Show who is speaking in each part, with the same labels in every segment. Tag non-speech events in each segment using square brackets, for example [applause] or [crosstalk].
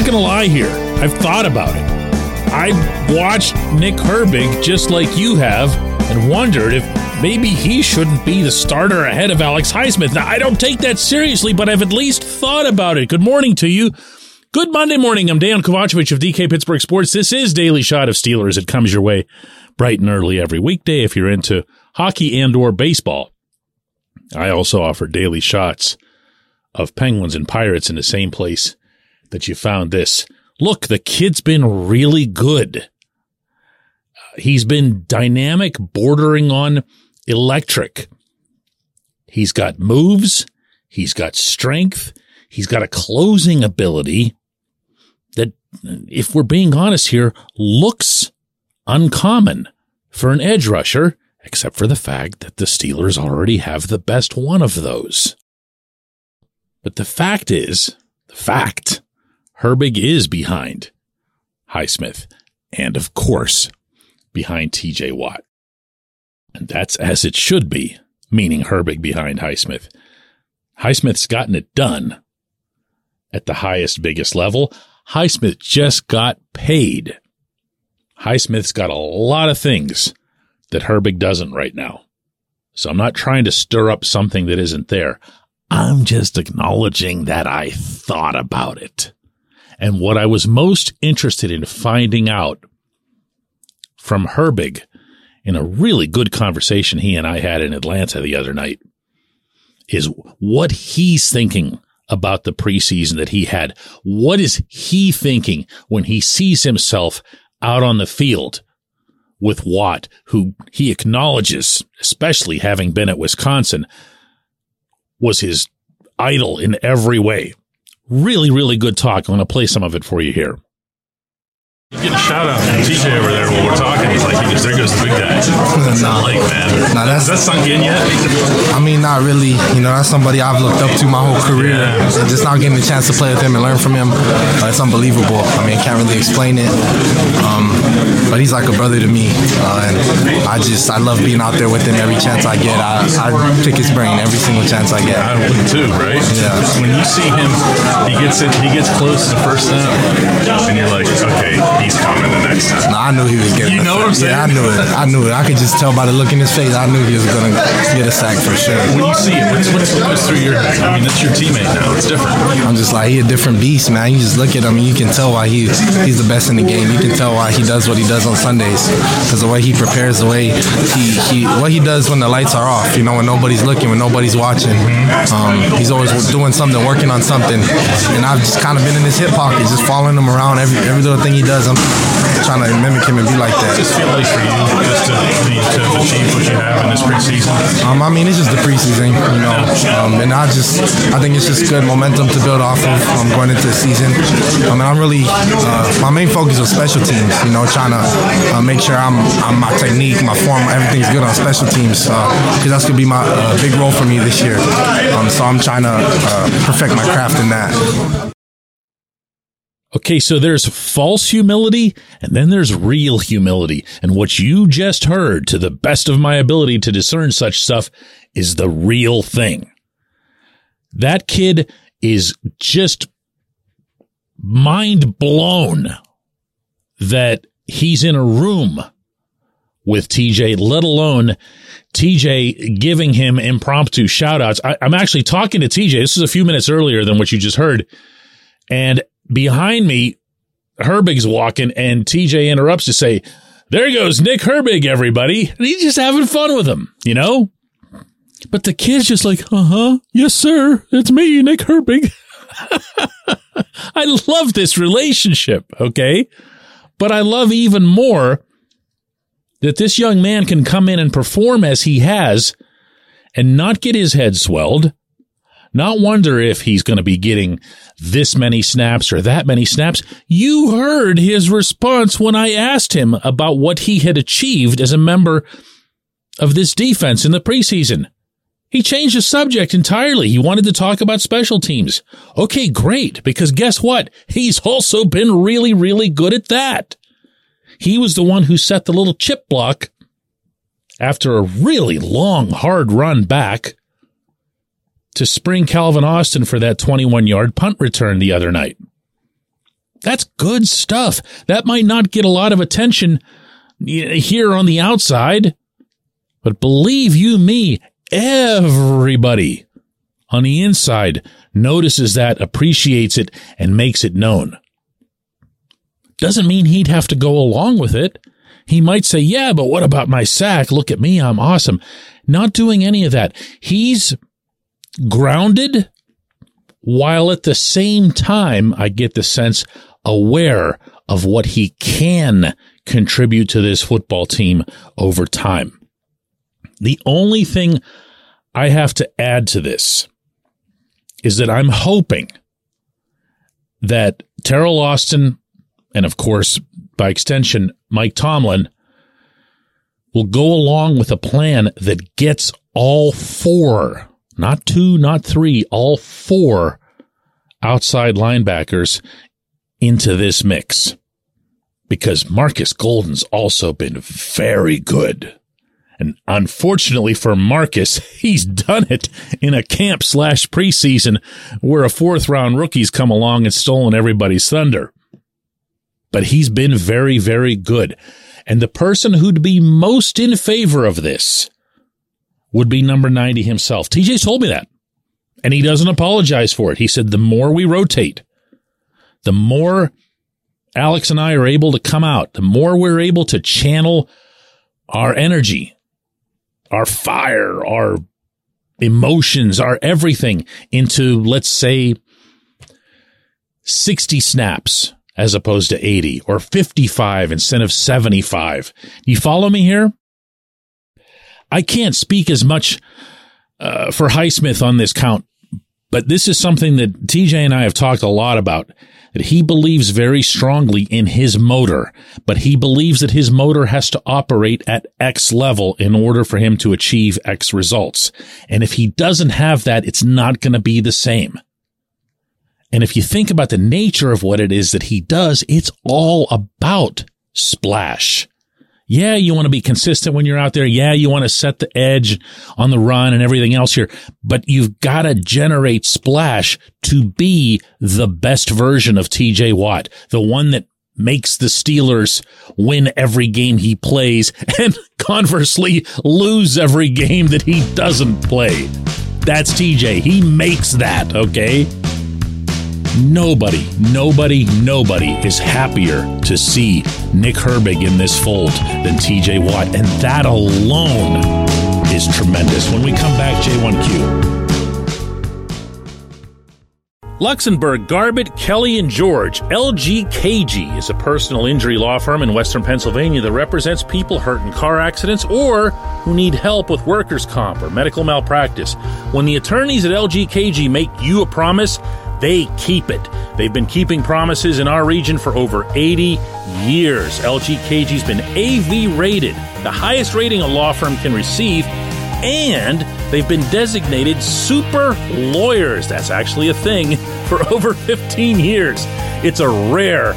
Speaker 1: not going to lie here. I've thought about it. I've watched Nick Herbig just like you have and wondered if maybe he shouldn't be the starter ahead of Alex Highsmith. Now, I don't take that seriously, but I've at least thought about it. Good morning to you. Good Monday morning. I'm Dejan Kovacevic of DK Pittsburgh Sports. This is Daily Shot of Steelers. It comes your way bright and early every weekday if you're into hockey and or baseball. I also offer daily shots of Penguins and Pirates in the same place that you found this. Look, the kid's been really good. He's been dynamic, bordering on electric. He's got moves. He's got strength. He's got a closing ability that, if we're being honest here, looks uncommon for an edge rusher, except for the fact that the Steelers already have the best one of those. But the fact is, the fact, Herbig is behind Highsmith and, of course, behind TJ Watt. And that's as it should be, meaning Herbig behind Highsmith. Highsmith's gotten it done at the highest, biggest level. Highsmith just got paid. Highsmith's got a lot of things that Herbig doesn't right now. So I'm not trying to stir up something that isn't there. I'm just acknowledging that I thought about it. And what I was most interested in finding out from Herbig in a really good conversation he and I had in Atlanta the other night is what he's thinking about the preseason that he had. What is he thinking when he sees himself out on the field with Watt, who he acknowledges, especially having been at Wisconsin, was his idol in every way. Really, really good talk. I'm going to play some of it for you here.
Speaker 2: Get a shout out from TJ over there while we're talking. He's like, he goes, there goes the big guy.
Speaker 3: Nah.
Speaker 2: Like, man.
Speaker 3: Nah, that's-
Speaker 2: that sunk in yet?
Speaker 3: I mean, not really. You know, that's somebody I've looked up to my whole career.
Speaker 2: Yeah.
Speaker 3: And just not getting the chance to play with him and learn from him, uh, it's unbelievable. I mean, I can't really explain it. Um, but he's like a brother to me, uh, and I just I love being out there with him every chance I get. I, I pick his brain every single chance I get.
Speaker 2: I would too, right?
Speaker 3: Yeah.
Speaker 2: When you see him, he gets it, he gets close to the first snap, and you're like, okay, he's coming the next time.
Speaker 3: No, I knew he was getting.
Speaker 2: You know what I'm saying?
Speaker 3: Yeah, I knew it. I knew it. I could just tell by the look in his face. I knew he was gonna get a sack for sure.
Speaker 2: When you see it, what's, what's goes through your head? I mean, that's your teammate now. It's different.
Speaker 3: I'm just like he a different beast, man. You just look at him and you can tell why he he's the best in the game. You can tell why he does what he does on Sundays because the way he prepares, the way he, he what he does when the lights are off. You know, when nobody's looking, when nobody's watching. Um, he's always doing something, working on something. And I've just kind of been in his hip pocket, just following him around every every little thing he does. I'm trying to mimic him and be like that.
Speaker 2: Just feel like for you, just to, to achieve what you have in this preseason.
Speaker 3: Um, I mean, it's just the preseason, you know, um, and I just, I think it's just good momentum to build off of um, going into the season. I mean, I'm really, uh, my main focus was special teams, you know, trying to uh, make sure I'm, I'm my technique, my form, everything's good on special teams, because that's gonna be my uh, big role for me this year. Um, so I'm trying to uh, perfect my craft in that.
Speaker 1: Okay, so there's false humility and then there's real humility. And what you just heard, to the best of my ability to discern such stuff, is the real thing. That kid is just mind blown that he's in a room with TJ, let alone TJ giving him impromptu shout outs. I, I'm actually talking to TJ. This is a few minutes earlier than what you just heard. And behind me, Herbig's walking and TJ interrupts to say, there goes Nick Herbig, everybody. And he's just having fun with him, you know? But the kid's just like, uh huh. Yes, sir. It's me, Nick Herbig. [laughs] I love this relationship. Okay. But I love even more that this young man can come in and perform as he has and not get his head swelled, not wonder if he's going to be getting this many snaps or that many snaps. You heard his response when I asked him about what he had achieved as a member of this defense in the preseason. He changed the subject entirely. He wanted to talk about special teams. Okay, great. Because guess what? He's also been really, really good at that. He was the one who set the little chip block after a really long, hard run back to spring Calvin Austin for that 21 yard punt return the other night. That's good stuff. That might not get a lot of attention here on the outside, but believe you me, everybody on the inside notices that, appreciates it, and makes it known. Doesn't mean he'd have to go along with it. He might say, yeah, but what about my sack? Look at me. I'm awesome. Not doing any of that. He's grounded while at the same time, I get the sense aware of what he can contribute to this football team over time. The only thing I have to add to this is that I'm hoping that Teryl Austro and of course, by extension, Mike Tomlin will go along with a plan that gets all four, not two, not three, all four outside linebackers into this mix. Because Markus Golden's also been very good. And unfortunately for Markus, [laughs] he's done it in a camp slash preseason where a fourth round rookie's come along and stolen everybody's thunder but he's been very, very good. And the person who'd be most in favor of this would be number 90 himself. TJ told me that. And he doesn't apologize for it. He said, the more we rotate, the more Alex and I are able to come out, the more we're able to channel our energy, our fire, our emotions, our everything into, let's say, 60 snaps as opposed to 80 or 55 instead of 75. You follow me here? I can't speak as much uh, for Highsmith on this count, but this is something that TJ and I have talked a lot about. That he believes very strongly in his motor, but he believes that his motor has to operate at X level in order for him to achieve X results. And if he doesn't have that, it's not going to be the same. And if you think about the nature of what it is that he does, it's all about splash. Yeah, you want to be consistent when you're out there. Yeah, you want to set the edge on the run and everything else here, but you've got to generate splash to be the best version of TJ Watt, the one that makes the Steelers win every game he plays [laughs] and conversely lose every game that he doesn't play. That's TJ. He makes that, okay? Nobody, nobody, nobody is happier to see Nick Herbig in this fold than TJ Watt. And that alone is tremendous. When we come back, J1Q. Luxenberg, Garbett, Kelly, and George. LGKG is a personal injury law firm in Western Pennsylvania that represents people hurt in car accidents or who need help with workers' comp or medical malpractice. When the attorneys at LGKG make you a promise, they keep it. They've been keeping promises in our region for over 80 years. LGKG's been AV rated, the highest rating a law firm can receive, and they've been designated super lawyers. That's actually a thing [laughs] for over 15 years. It's a rare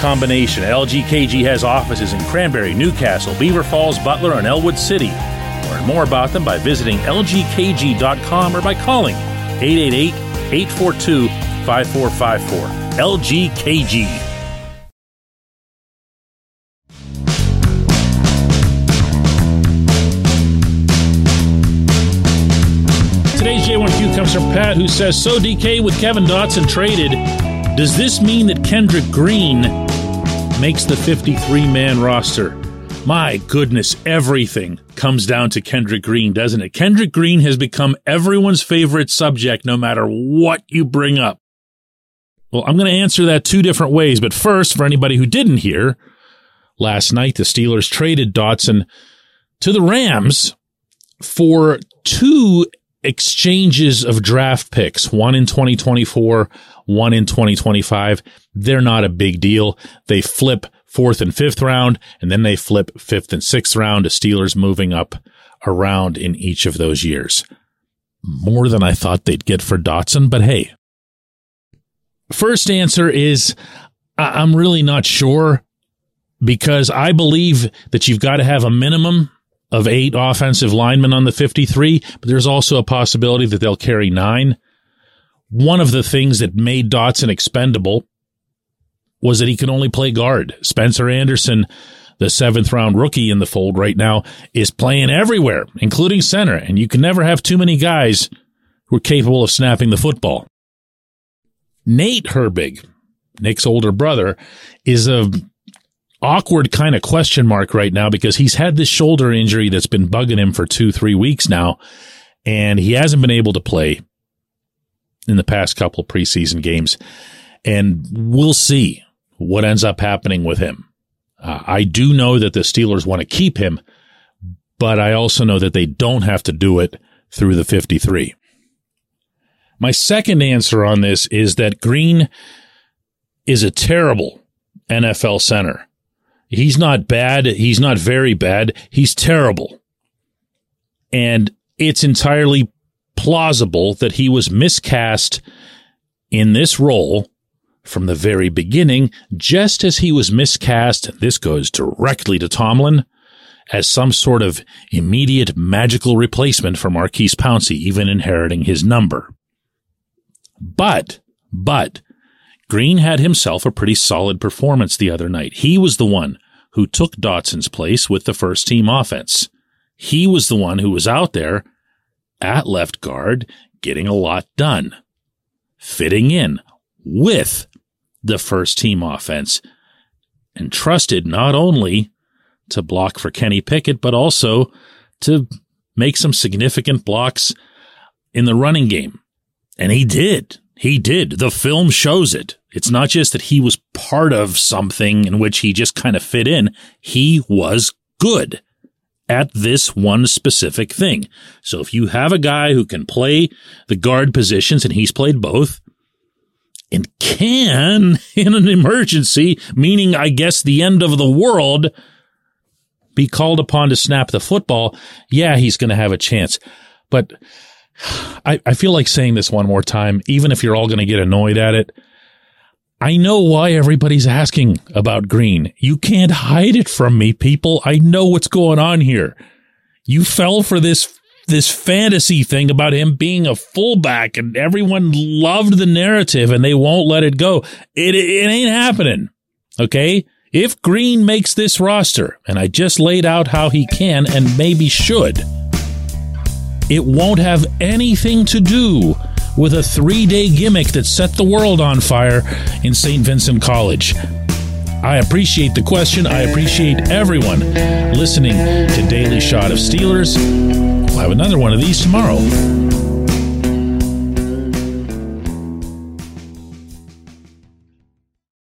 Speaker 1: combination. LGKG has offices in Cranberry, New Castle, Beaver Falls, Butler, and Ellwood City. Learn more about them by visiting lgkg.com or by calling 888 842 5454. LGKG. Today's J1Q comes from Pat, who says, So DK with Kevin Dotson traded, does this mean that Kendrick Green makes the 53 man roster? My goodness, everything comes down to Kendrick Green, doesn't it? Kendrick Green has become everyone's favorite subject no matter what you bring up. Well, I'm going to answer that two different ways. But first, for anybody who didn't hear, last night the Steelers traded Dotson to the Rams for two exchanges of draft picks, one in 2024, one in 2025. They're not a big deal. They flip fourth and fifth round, and then they flip fifth and sixth round to Steelers moving up around in each of those years. More than I thought they'd get for Dotson, but hey. First answer is I'm really not sure because I believe that you've got to have a minimum of eight offensive linemen on the 53, but there's also a possibility that they'll carry nine. One of the things that made Dotson expendable was that he could only play guard. Spencer Anderson, the seventh round rookie in the fold right now, is playing everywhere, including center, and you can never have too many guys who are capable of snapping the football. Nate Herbig, Nick's older brother, is a awkward kind of question mark right now because he's had this shoulder injury that's been bugging him for two, three weeks now, and he hasn't been able to play in the past couple preseason games. And we'll see what ends up happening with him. Uh, I do know that the Steelers want to keep him, but I also know that they don't have to do it through the 53. My second answer on this is that Green is a terrible NFL center. He's not bad. He's not very bad. He's terrible. And it's entirely plausible that he was miscast in this role from the very beginning, just as he was miscast, this goes directly to Tomlin, as some sort of immediate magical replacement for Maurkice Pouncey, even inheriting his number. But, but, Green had himself a pretty solid performance the other night. He was the one who took Dotson's place with the first team offense. He was the one who was out there at left guard getting a lot done, fitting in with the first team offense and trusted not only to block for Kenny Pickett, but also to make some significant blocks in the running game. And he did. He did. The film shows it. It's not just that he was part of something in which he just kind of fit in. He was good at this one specific thing. So if you have a guy who can play the guard positions and he's played both and can [laughs] in an emergency, meaning I guess the end of the world, be called upon to snap the football, yeah, he's going to have a chance. But I, I feel like saying this one more time, even if you're all going to get annoyed at it. I know why everybody's asking about Green. You can't hide it from me, people. I know what's going on here. You fell for this this fantasy thing about him being a fullback and everyone loved the narrative and they won't let it go. It, it ain't happening. Okay. If Green makes this roster, and I just laid out how he can and maybe should, it won't have anything to do with a three day gimmick that set the world on fire in St. Vincent College. I appreciate the question. I appreciate everyone listening to Daily Shot of Steelers. We'll have another one of these tomorrow.